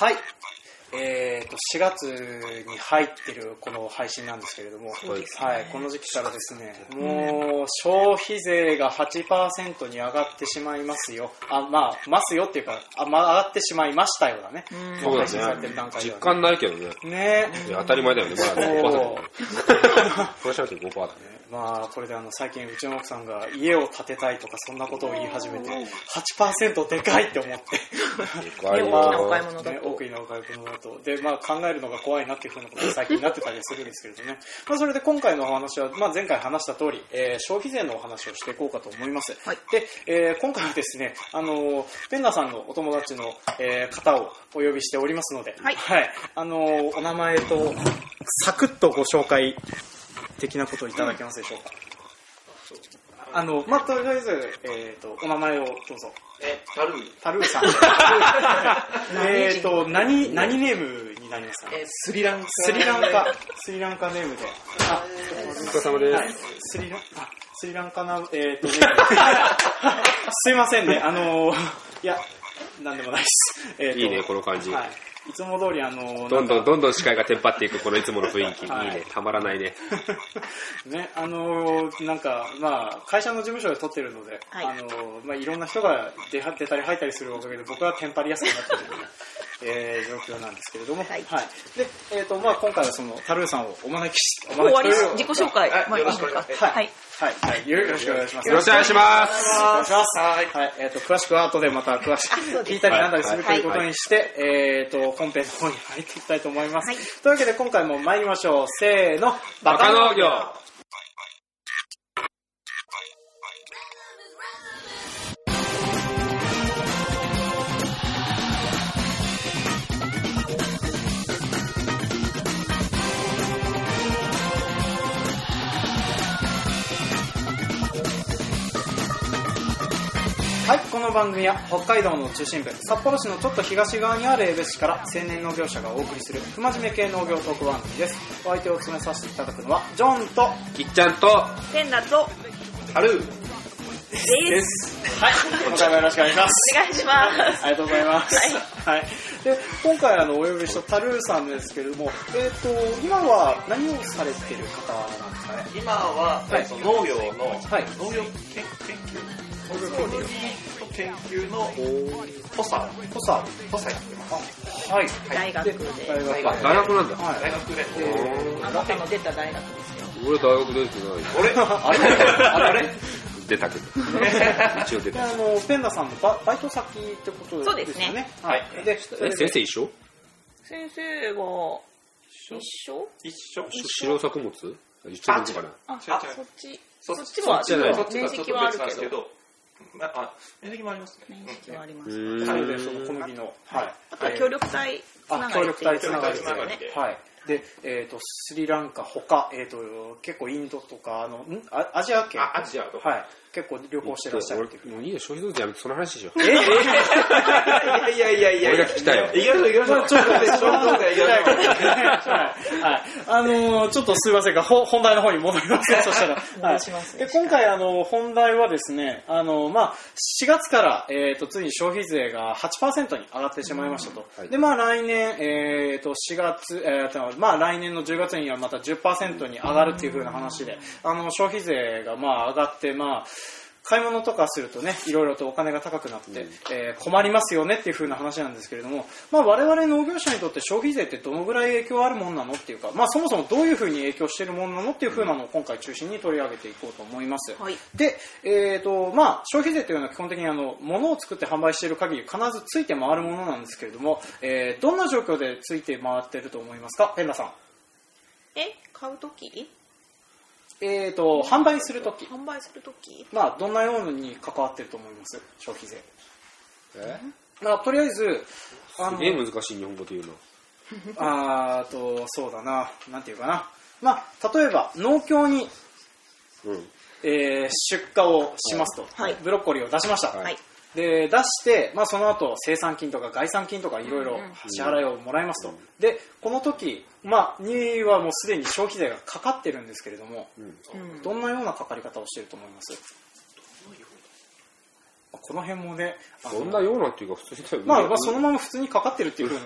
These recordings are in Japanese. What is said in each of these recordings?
はい。えー、と4月に入ってるこの配信なんですけれども、はい、この時期からですね、もう消費税が8%に上がってしまいますよ、あまあ、ますよっていうか、あまあ、上がってしまいましたよだね、うだ配信されてるね段。階で実はね。感ないけどね。ね当たり前だよね、まだそう5%だもん。これ調べて5%だね。まあ、これであの最近うちの奥さんが家を建てたいとかそんなことを言い始めて8%でかいって思って。怖いね大きなおよ買い物だと。ね奥にのお買い物だと。で、まあ、考えるのが怖いなっていうふうなことが最近になってたりするんですけれどね、まあ、それで今回のお話は、まあ、前回話した通り、えー消費税のお話をしていこうかと思います、はい。で、えー今回はですねあのペンナさんのお友達の、えー方をお呼びしておりますので、はい。あのお名前とサクッとご紹介的なことをいただけますでしょうか、あの、まあ、とりあえず、えっ、と、お名前をどうぞ。え、タルー。タルーさん。えっと、何、何ネームになりますか？え、スリランカ。スリランカ、スリランカネームで。あ、お疲れ様ではいす。スリラン、あ、スリランカな、えっ、とね、すいませんね、あのいや、なんでもないです。えーといいね、この感じ。はい。いつも通り、あのどんどんどんどん視界がテンパっていくこのいつもの雰囲気。いいはいね、たまらないね。ね、あのーなんか、まあ、会社の事務所で撮ってるので、はいあのーまあ、いろんな人が出出たり入ったりするおかげで、僕はテンパりやすくなってる、えー状況なんですけれども、はいで、えっ、と、まあ、今回はその、タルーさんをお招きし、おもう終わりという自己紹介。はいまあよろしくお願いしますか？はい。はい。はい。よろしくお願いします。よろしくお願いします。お願いします。はいはい。えっ、と、詳しくは後でまた詳しく聞いたりなんだりするとはいいうことにして、えっ、と、本編の方に入っていきたいと思います。はいというわけで今回も参りましょう。せーの、バカ農業番組は北海道の中心部、札幌市のちょっと東側にある江別市から青年農業者がお送りする不真面目系農業トーク番組です。お相手を務めさせていただくのは、ジョンと、きっちゃんと、ペンダと、タルー。で。ですす。はい、今回もよろしくお願いします。お願いします。ありがとうございます。はい。で、今回あのお呼びしたタルーさんですけれども、えっ、と、今は何をされてる方なんですかね？今は、はいえっと農業の、はい農業研研究？農業研究研究の補佐、補佐。補佐やってます。はい。大学で。大学あ、大学なんだ。はい。大学で。あなたの出た大学ですよ。俺大学出てない。俺あれ？あれ？出たけど。一応出た。であの、ペンダさんのババイト先ってことですよね。そうですねはい。で、え、先生一緒？先生が、一緒？一緒白作物？一緒なのかなあ、そっち。そそっちもあるそっちじゃないそっち面積はある別なんですけけど。あ、面積もありますね。面積はありまうす。なので、ーその小ん。麦の、はい。あとは協力隊つながあ、り。協力隊つながり協力隊つながりではい。で、えっ、と、スリランカ、他、えっ、と、結構インドとか、あの、ん？あアジア圏？あ、アジアと。はい。結構旅行してらっしゃるっていうもういいよ、消費税やめてその話しよう。えいやいやいやいや俺が聞きたいよ。行きましょう行きましょう。ちょっと待って、ちょっと待って行きましょう。はい。はい。あのーちょっとすいませんが、ほ本題の方に戻りますね、そしたら。はいで、今回、あの、本題はですね、あの、まあ、4月から、えっ、と、ついに消費税が8%に上がってしまいましたと。はいで、まあ、来年、えっ、と、4月、えーと、まあ、来年の10月にはまた10%に上がるっていう風な話で、あの、消費税が、まあ、上がって、まあ、買い物とかするとね、いろいろとお金が高くなって、えー困りますよねっていう風な話なんですけれども、まあ、我々農業者にとって消費税ってどのぐらい影響あるもんなのっていうか、まあ、そもそもどういう風に影響しているものなのっていう風なのを今回中心に取り上げていこうと思います。はい。で、えーとまあ、消費税というのは基本的にあの物を作って販売している限り必ずついて回るものなんですけれども、えーどんな状況でついて回っていると思いますか？ペンダさん。え、買うときえーと販売するとき、販売するときまあ、どんなように関わっていると思います？消費税。え？まあ、とりあえず、あすげえ難しい日本語というの。あーと、そうだな、なんていうかな。まあ、例えば、農協に、うん。えー出荷をしますと、はいブロッコリーを出しました。はいはい。で、出して、まあ、その後、生産金とか概算金とかいろいろうんうん支払いをもらいますと。で、この時、まあ、にはもうすでに消費税がかかってるんですけれども、うん。うん。どんなようなかかり方をしていると思います？この辺もね、そんなようなっていうか普通にまあ、まあ、そのまま普通にかかってるっていうふうな、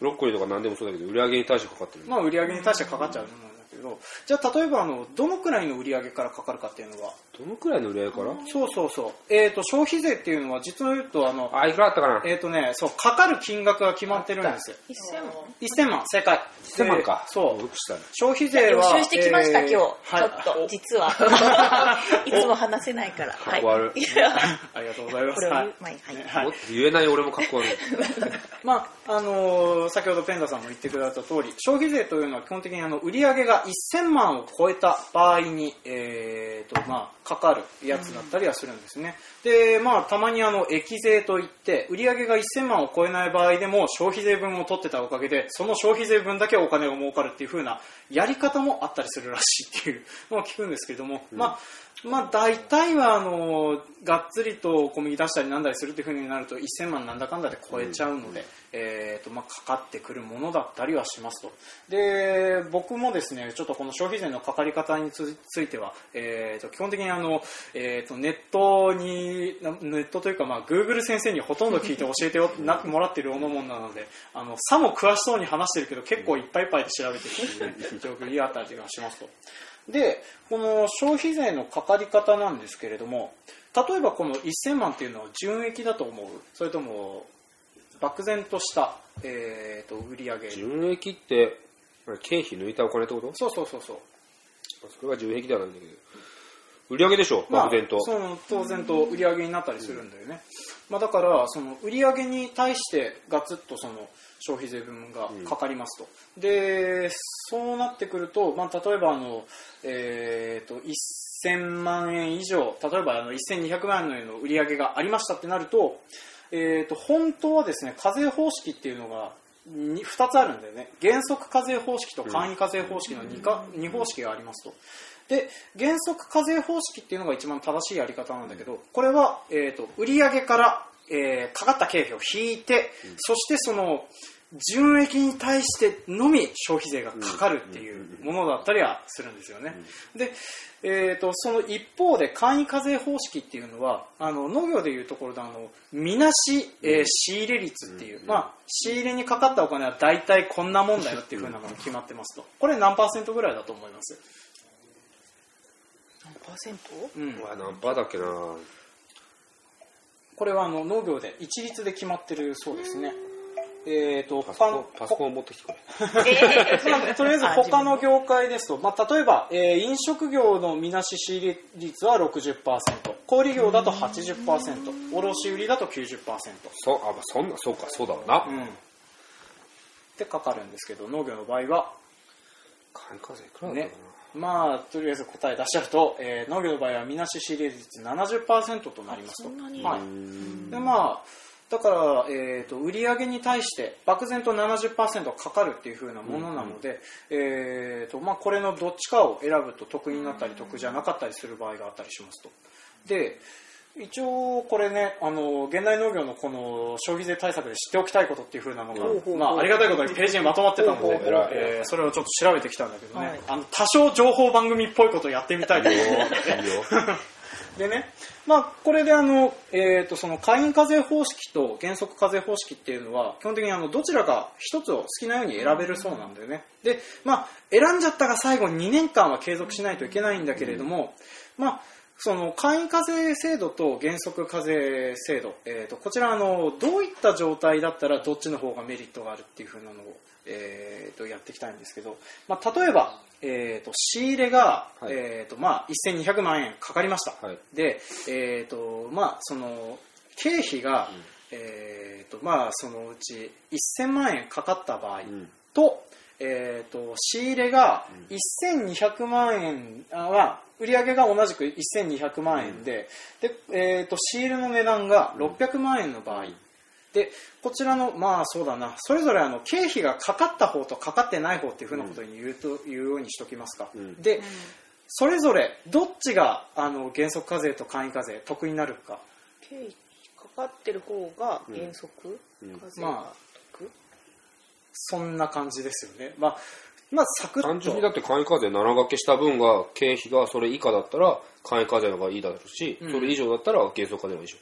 ブロッコリーとか何でもそうだけど売り上げに対してかかってる、まあ、売り上げに対してかかっちゃうものなんだけど、じゃあ、例えば、あの、どのくらいの売り上げからかかるかっていうのは、どのくらいの売り上げから？そうそうそう。えっ、と、消費税っていうのは、実を言うと、あの、あいくらあったかな？えっ、とね、そう、かかる金額が決まってるんですよ。1000万1000万、正解。1000万かでそうよ。くしたね消費税は。予習してきました、えー今日。はいちょっと、実は。いつも話せないから。はい。かっこ悪いいや ありがとうございます。はい。はい。ねはいもっと言えない俺もかっこ悪い まああのー先ほどペンダさんも言ってくださった通り消費税というのは基本的にあの売上が1000万を超えた場合に、えーとまあ、かかるやつだったりはするんですね、でまあたまにあの益税といって売上が1000万を超えない場合でも消費税分を取ってたおかげでその消費税分だけお金が儲かるっていう風なやり方もあったりするらしいっていうのを聞くんですけれども、まあまあ大体はあのがっつりと小麦出したりなんだりするっていう風になると1000万なんだかんだで超えちゃうので、えーとまあ、かかってくるものだったりはしますと。で僕もですねちょっとこの消費税のかかり方につついては、えーと基本的にあの、えーとネットになネットというか、まあ、Google 先生にほとんど聞いて教えてよなもらってるようなもんなのであのさも詳しそうに話してるけど結構いっぱいいっぱいで調べてるっていう、ね、状況にあったりはしますと。でこの消費税のかかり方なんですけれども例えばこの1000万っていうのは純益だと思う？それとも漠然とした、えー、と売り上げ。純益って経費抜いたお金ってこと？そうそうそうそう。それが純益ではないんだけど。売り上げでしょ？まあ漠然と、その当然と売り上げになったりするんだよね、まあ、だからその売り上げに対してガツッとその消費税分がかかりますと、でそうなってくると、まあ、例えばあの、えー、と1000万円以上例えばあの1200万円の売り上げがありましたってなると,、えー、と本当はですね課税方式っていうのが 2, 2つあるんだよね。原則課税方式と簡易課税方式の 2, か2方式がありますと。で原則課税方式っていうのが一番正しいやり方なんだけどこれは、えー、と売上から、えーかかった経費を引いて、そしてその純益に対してのみ消費税がかかるっていうものだったりはするんですよね。で、えー、とその一方で簡易課税方式っていうのはあの農業でいうところであのみなし、えー仕入れ率っていう、まあ、仕入れにかかったお金は大体こんなもんだよっていうふうなのが決まってますと。これ何パーセントぐらいだと思います？何パーセント？うん。うわ何パーだっけな。これはあの農業で一律で決まってるそうですね。えー、とパソパソコンを持ってきてくれ。まあとりあえず 他の業界ですと、まあ、例えば、えー飲食業のみなし仕入れ率は60%小売業だと80%卸売だと90%、そあ、まあ、そんなそうかそうだろうな、うん、ってかかるんですけど農業の場合は買い風いくらだね。まあとりあえず答え出しちゃうと、えー農業の場合はみなし仕入れ率70%となりますと。そんなに。はい、でまあだから、えー、と売上に対して漠然と70%かかるっていう風なものなので、えーとまあ、これのどっちかを選ぶと得になったり得じゃなかったりする場合があったりしますと。で一応これねあの現代農業のこの消費税対策で知っておきたいことっていう風なのが、まあ、ありがたいことにページにまとまってたのでほうえーそれをちょっと調べてきたんだけどね、はい。あの多少情報番組っぽいことをやってみたいと思ういいよ。いいよでね、まあ、これであの、えー、とその会員課税方式と原則課税方式っていうのは基本的にあのどちらか1つを好きなように選べるそうなんだよね。で、まあ、選んじゃったが最後2年間は継続しないといけないんだけれども、まあその会員課税制度と原則課税制度、えー、とこちらあのどういった状態だったらどっちの方がメリットがあるっていう風なのを、えー、とやっていきたいんですけど、まあ、例えば、えー、と仕入れが、はい。えーとまあ、1200万円かかりました、はい。で、えーとまあ、その経費が、えーとまあ、そのうち1000万円かかった場合うん。と,、えー、と仕入れが1200万円は売上が同じく1200万円で,、でえー、と仕入れの値段が600万円の場合、でこちらのまあそうだな。それぞれあの経費がかかった方とかかってない方っていうふうなことに言うと、言うようにしておきますか、うん。でそれぞれどっちがあの原則課税と簡易課税得になるか。経費かかってる方が原則、うん。課税。がまあ得、そんな感じですよね。まあまあサクッと。単純にだって簡易課税7掛けした分が経費がそれ以下だったら簡易課税の方がいいだろうし、うん。それ以上だったら原則課税の方がいいでしょ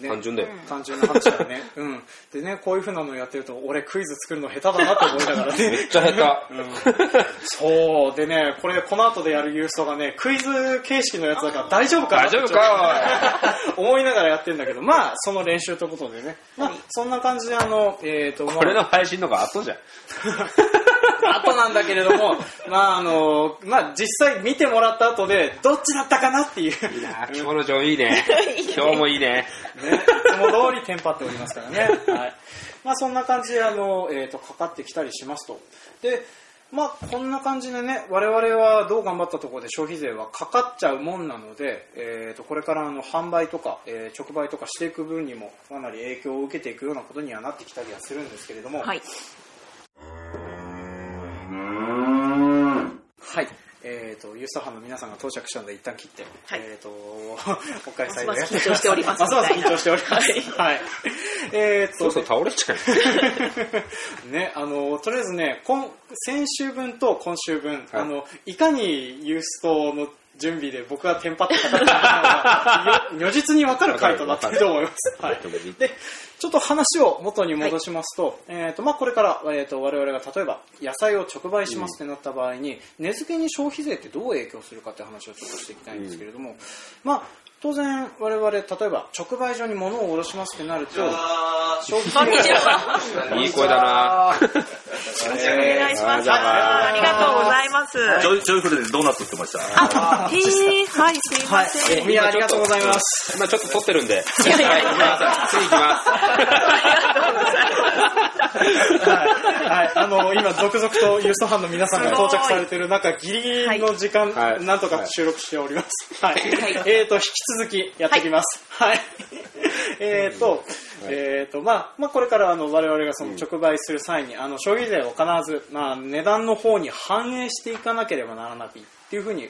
ね単純だよ。単純な話だよね。うん。でね、こういう風なのやってると、俺クイズ作るの下手だなって思いながらね。めっちゃ下手。そう。でね、これ、この後でやる郵送がね、クイズ形式のやつだから大丈夫かな？大丈夫か？思いながらやってんだけど、まあ、その練習ということでね。まあ、そんな感じで、あの、えっ、と、まあこれの配信のが後じゃん。後なんだけれども、まあ、あの、まあ、実際見てもらった後で、どっちだったかなっていう。いやー今日のジョンいいね。今日もいいね。ね、いつも通りテンパっておりますからね。はい。まあそんな感じで、あの、えっ、と、かかってきたりしますと。で、まあこんな感じでね、我々はどう頑張ったところで消費税はかかっちゃうもんなので、えっ、と、これからあの販売とか、えー直売とかしていく分にもかなり影響を受けていくようなことにはなってきたりはするんですけれども、はい。はい。えっ、と、ユーストハの皆さんが到着したので一旦切って、はいえっ、と、お返しますます緊張しておりますますます緊張しております。はい。えっ、と、そうそう倒れちゃう。ね、あの、とりあえずね、今先週分と今週分、あの、いかにユーストの準備で僕がテンパってたか如実に分かる回となっていると思います。はい。で、ちょっと話を元に戻しますと、えっ、と、まあ、これから、えっ、と、我々が例えば野菜を直売しますってなった場合に、値付けに消費税ってどう影響するかって話をちょっとしていきたいんですけれども、まあ、当然我々、例えば直売所に物を卸しますってなると、消費税。いい声だなお願いします。あありがとうございます。ジョイジョイフルでドーナツ売ってました？あ、へー、はい、すいません。おみやありがとうございます。今ちょっと撮ってるんで。いやいやいやはい次行きます。はい、はい、あの今続々とユーストファンの皆さんが到着されてる中ギリギリの時間、はい。なんとか収録しております。はい、はい。えーと引き続きやっていきます。はい、えーと、えーとまあまあこれからあの我々がその直売する際に、あの消費税を必ずまあ値段の方に反映していかなければならないっていうふうに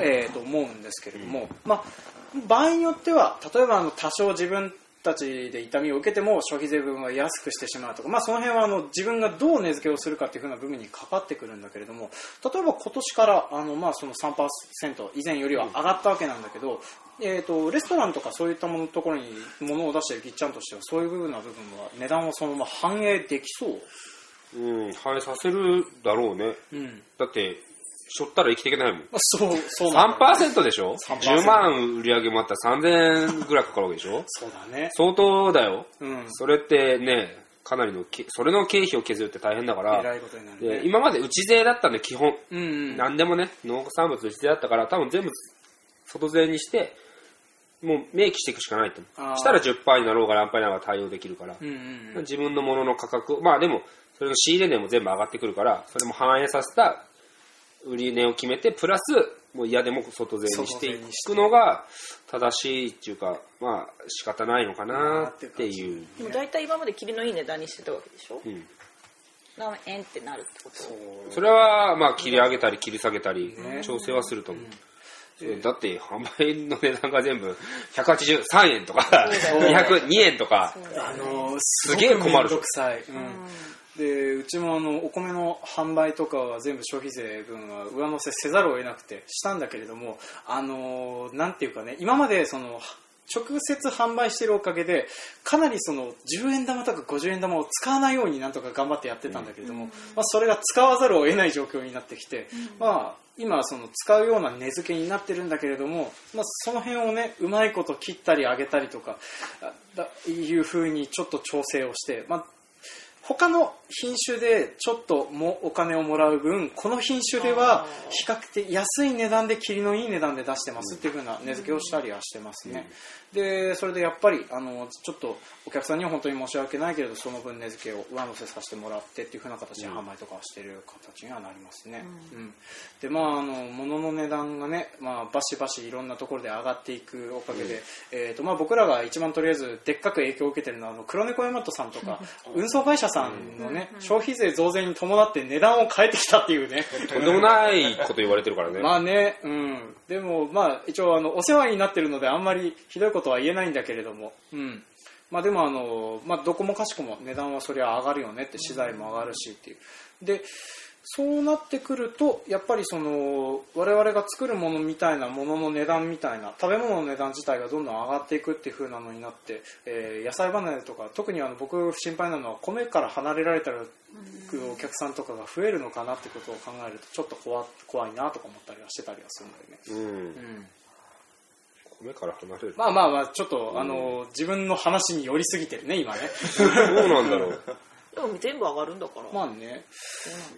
えーと思うんですけれども、まあ場合によっては例えばあの多少自分たちで痛みを受けても消費税分は安くしてしまうとか、まあ、その辺はあの自分がどう値付けをするかっていう風な部分にかかってくるんだけれども例えば今年からあの、まあ、その3%以前よりは上がったわけなんだけど、えー、とレストランとかそういったもののところに物を出しているぎっちゃんとしてはそういう部分な部分は値段をそのまま反映できそう、うん、反映させるだろうね。うんだって、しょったら生きていけないもん。まあ、そうそうなんだ。3%でしょ？3% ?10 万売り上げもあったら3000円ぐらいかかるわけでしょ？そうだね。相当だよ。うん。それってね、かなりのけ、それの経費を削るって大変だから、偉いことになるでね今まで内税だったんで基本。うんうん。何でもね、農産物内税だったから、多分全部外税にして、もう明記していくしかないと。したら10%になろうが何パーになろうが対応できるから、うんうんうん。自分のものの価格を、まあでも、それの仕入れ値も全部上がってくるから、それも反映させた売り値を決めて、プラス、もう嫌でも外税にしていくのが正しいっていうか、まあ仕方ないのかなっていう。でも大体今まで霧のいい値段にしてたわけでしょ？うん。何円ってなるってこと？それは、まあ切り上げたり切り下げたりね、調整はすると思う。だって販売の値段が全部183円とか202円とか。あのすげえ困る。めんどくさい、うんでうちもあのお米の販売とかは全部消費税分は上乗せせざるを得なくてしたんだけれどもあのなんていうかね今までその直接販売してるおかげでかなりその10円玉とか50円玉を使わないようになんとか頑張ってやってたんだけれども、まあ、それが使わざるを得ない状況になってきて、まあ、今その使うような値付けになってるんだけれども、まあ、その辺をねうまいこと切ったり上げたりとかいうふうにちょっと調整をして、まあ、他の品種でちょっともお金をもらう分この品種では比較的安い値段で霧のいい値段で出してますっていう風な値付けをしたりはしてますね、でそれでやっぱりあのちょっとお客さんには本当に申し訳ないけれどその分値付けを上乗せさせてもらってっていう風な形で販売とかはしている形にはなりますね、うん。でまああの物の値段がね、まあ、バシバシいろんなところで上がっていくおかげで、えーとまあ、僕らが一番とりあえずでっかく影響を受けてるのはあの黒猫ヤマトさんとか 運送会社さんのね、消費税増税に伴って値段を変えてきたっていうね。とんでもないこと言われてるからね。まあね、うん、でもまあ一応あのお世話になってるのであんまりひどいことは言えないんだけれども、うん、まあでもあの、まあ、どこもかしこも値段はそりゃ上がるよねって資材も上がるしっていう。でそうなってくるとやっぱりその我々が作るものみたいなものの値段みたいな食べ物の値段自体がどんどん上がっていくっていう風なのになって、えー野菜離れとか特にあの僕心配なのは米から離れられたらお客さんとかが増えるのかなってことを考えるとちょっと怖怖いなとか思ったりはしてたりはするんだよね。うん。うん米から離れる。まあまあまあちょっと、あの自分の話に寄りすぎてるね今ね。どうなんだろう。でも全部上がるんだから。まあね。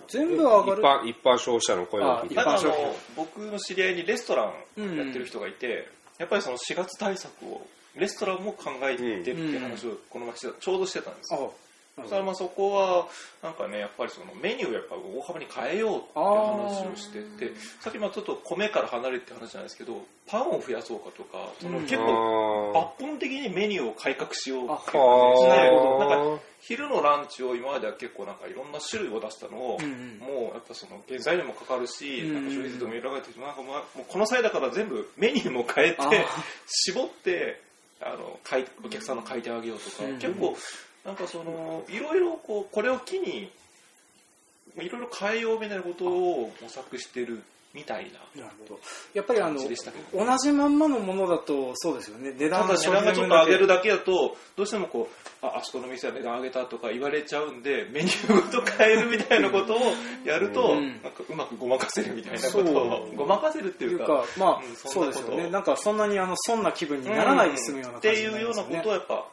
全部上がる。一般、一般消費者の声を聞いて。あの僕の知り合いにレストランやってる人がいて、やっぱりその4月対策をレストランも考えてるっていう話をこの前ちょうどしてたんですよ、あそしたらまあそこはなんかねやっぱりそのメニューをやっぱ大幅に変えようっていう話をしててさっきまあちょっと米から離れるって話じゃないですけどパンを増やそうかとかそのうん。結構抜本的にメニューを改革しようっていうあ感じでなんか昼のランチを今までは結構なんかいろんな種類を出したのを、うんうん。もうやっぱその原材料もかかるし、うんうん。なんか消費税ともいろいろかってなんかまあもうこの際だから全部メニューも変えて絞ってあの買いお客さんの書いてあげようとか、うんうん。結構なんかそのいろいろこうこれを機にいろいろ変えようみたいなことを模索してるみたいななるほど。やっぱりあの同じまんまのものだとそうですよね。値段ただ値段がちょっと上げるだけだとどうしてもこうああそこの店は値段上げたとか言われちゃうんでメニューごと変えるみたいなことをやると、うん。なんかうまくごまかせるみたいなことをごまかせるってっていうかかまあ、うんそそうですよね。なんかそんなにあの損な気分にならないで済むようなって感じにいうようなことをやっぱ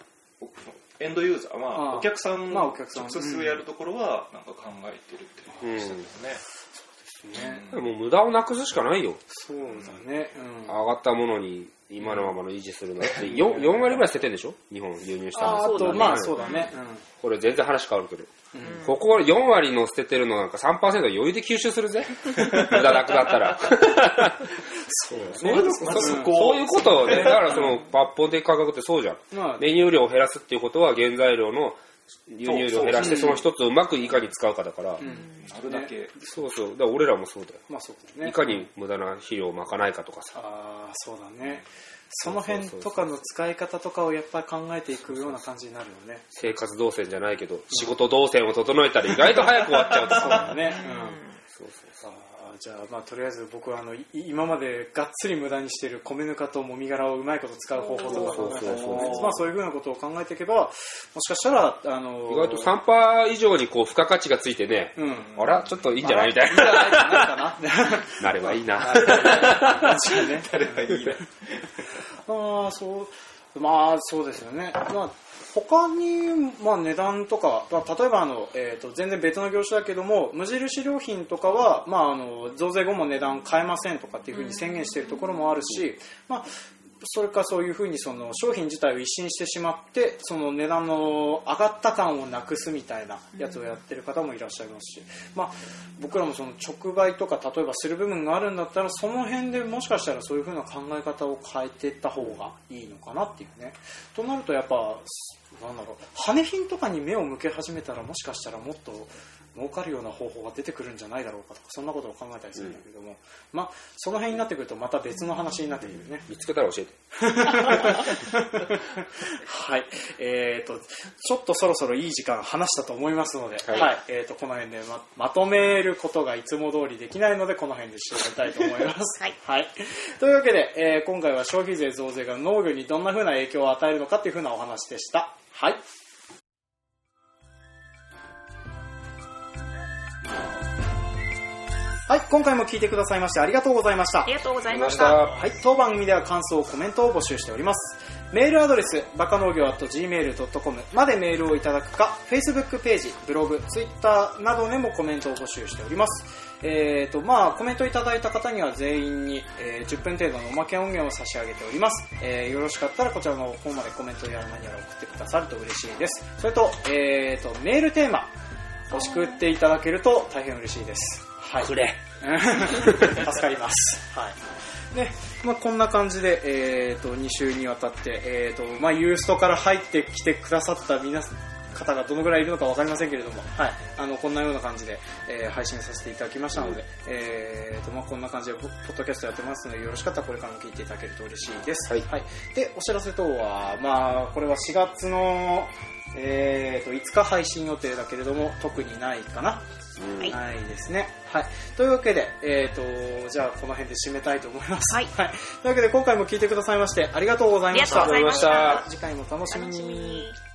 エンドユーザー、まあ、あ。あお客さんまあお客さん。直接やるところはなんか考えてるっていう。話でしたけどね、ねでも無駄をなくすしかないよ。そうだね。うん。上がったものに今のままの維持するのって 4, 4割ぐらい捨ててんでしょ？日本輸入したの。ああとそうだねまあそうだねこれ全然話変わるけど。うんここ4割の捨ててるのなんか3%余裕で吸収するぜ。無駄なくなったら。そうそういうそうそういうことをね、だからその抜本的価格ってそうじゃん。まあメニュー量を減らすっていうことは原材料の輸入量を減らしてそそうの一つをうまくいかに使うかだから。うんだけそうそう。だから俺らもそうだよ。まあそうだねいかに無駄な肥料をまかないかとかさ。ああそうだねその辺とかの使い方とかをやっぱり考えていくような感じになるよね生活動線じゃないけど、仕事動線を整えたら意外と早く終わっちゃうとそうさ。だねそうそううんあーじゃあまあとりあえず僕はあのい今までがっつり無駄にしてる米ぬかともみ殻をうまいこと使う方法とかまあそういうふうなことを考えていけばもしかしたらあの意外と3%以上にこう付加価値がついてね、うん。あら、ちょっといいんじゃない？みた いな。な。ればいいな。確かにね。なればいいな。ああそうまあそうですよね。まあ他に、まあ、値段とか、まあ、例えばあの、えー、と全然別の業種だけども無印良品とかは、まあ、あの増税後も値段変えませんとかっていうふうに宣言しているところもあるし、まあ、それかそういうふうにその商品自体を一新してしまってその値段の上がった感をなくすみたいなやつをやってる方もいらっしゃいますし、まあ、僕らもその直売とか例えばする部分があるんだったらその辺でもしかしたらそういうふうな考え方を変えていった方がいいのかなっていうね。となるとやっぱなんだろう羽品とかに目を向け始めたらもしかしたらもっと儲かるような方法が出てくるんじゃないだろうかとかそんなことを考えたりするんだけども、まあその辺になってくるとまた別の話になってくるね。見つけたら教えて。はい。えー、と、ちょっとそろそろいい時間話したと思いますので、は。はいいえー、と、この辺でままとめることがいつも通りできないので、この辺で締めたいと思います。はいというわけで、えー今回は消費税増税が農業にどんな風な影響を与えるのかっていう風なお話でした。はい。はい、今回も聞いてくださいましてありがとうございましたあ。りがとうございまし。たた。はい、当番組では感想、コメントを募集しております。メールアドレス、バカ農業 .gmail.com までメールをいただくか、Facebook ページ、ブログ、Twitter などでもコメントを募集しております。えーと、まあ、コメントいただいた方には全員に、えー10分程度のおまけ音源を差し上げております。えーよろしかったらこちらの方までコメントやら何やら送ってくださると嬉しいです。それと、えーと、メールテーマ、欲しくっていただけると大変嬉しいです。はい。くれ。助かります。はい。で、まあ、こんな感じで、えっ、と、2週にわたって、えっ、と、まあ、ユーストから入ってきてくださった皆さん、方がどのぐらいいるのかわかりませんけれども、はい。あの、こんなような感じで、えー配信させていただきましたので、えっ、と、まあ、こんな感じで、ポポッドキャストやってますので、よろしかったらこれからも聞いていただけると嬉しいです。はいで、お知らせ等は、まあ、これは4月の、えー、と5日配信予定だけれども特にないかなうんはいないですね。はい。というわけで、えっ、と、じゃあこの辺で締めたいと思います。はいというわけで今回も聞いてくださいましてありがとうございました。ありがとうございました次回も楽しみに。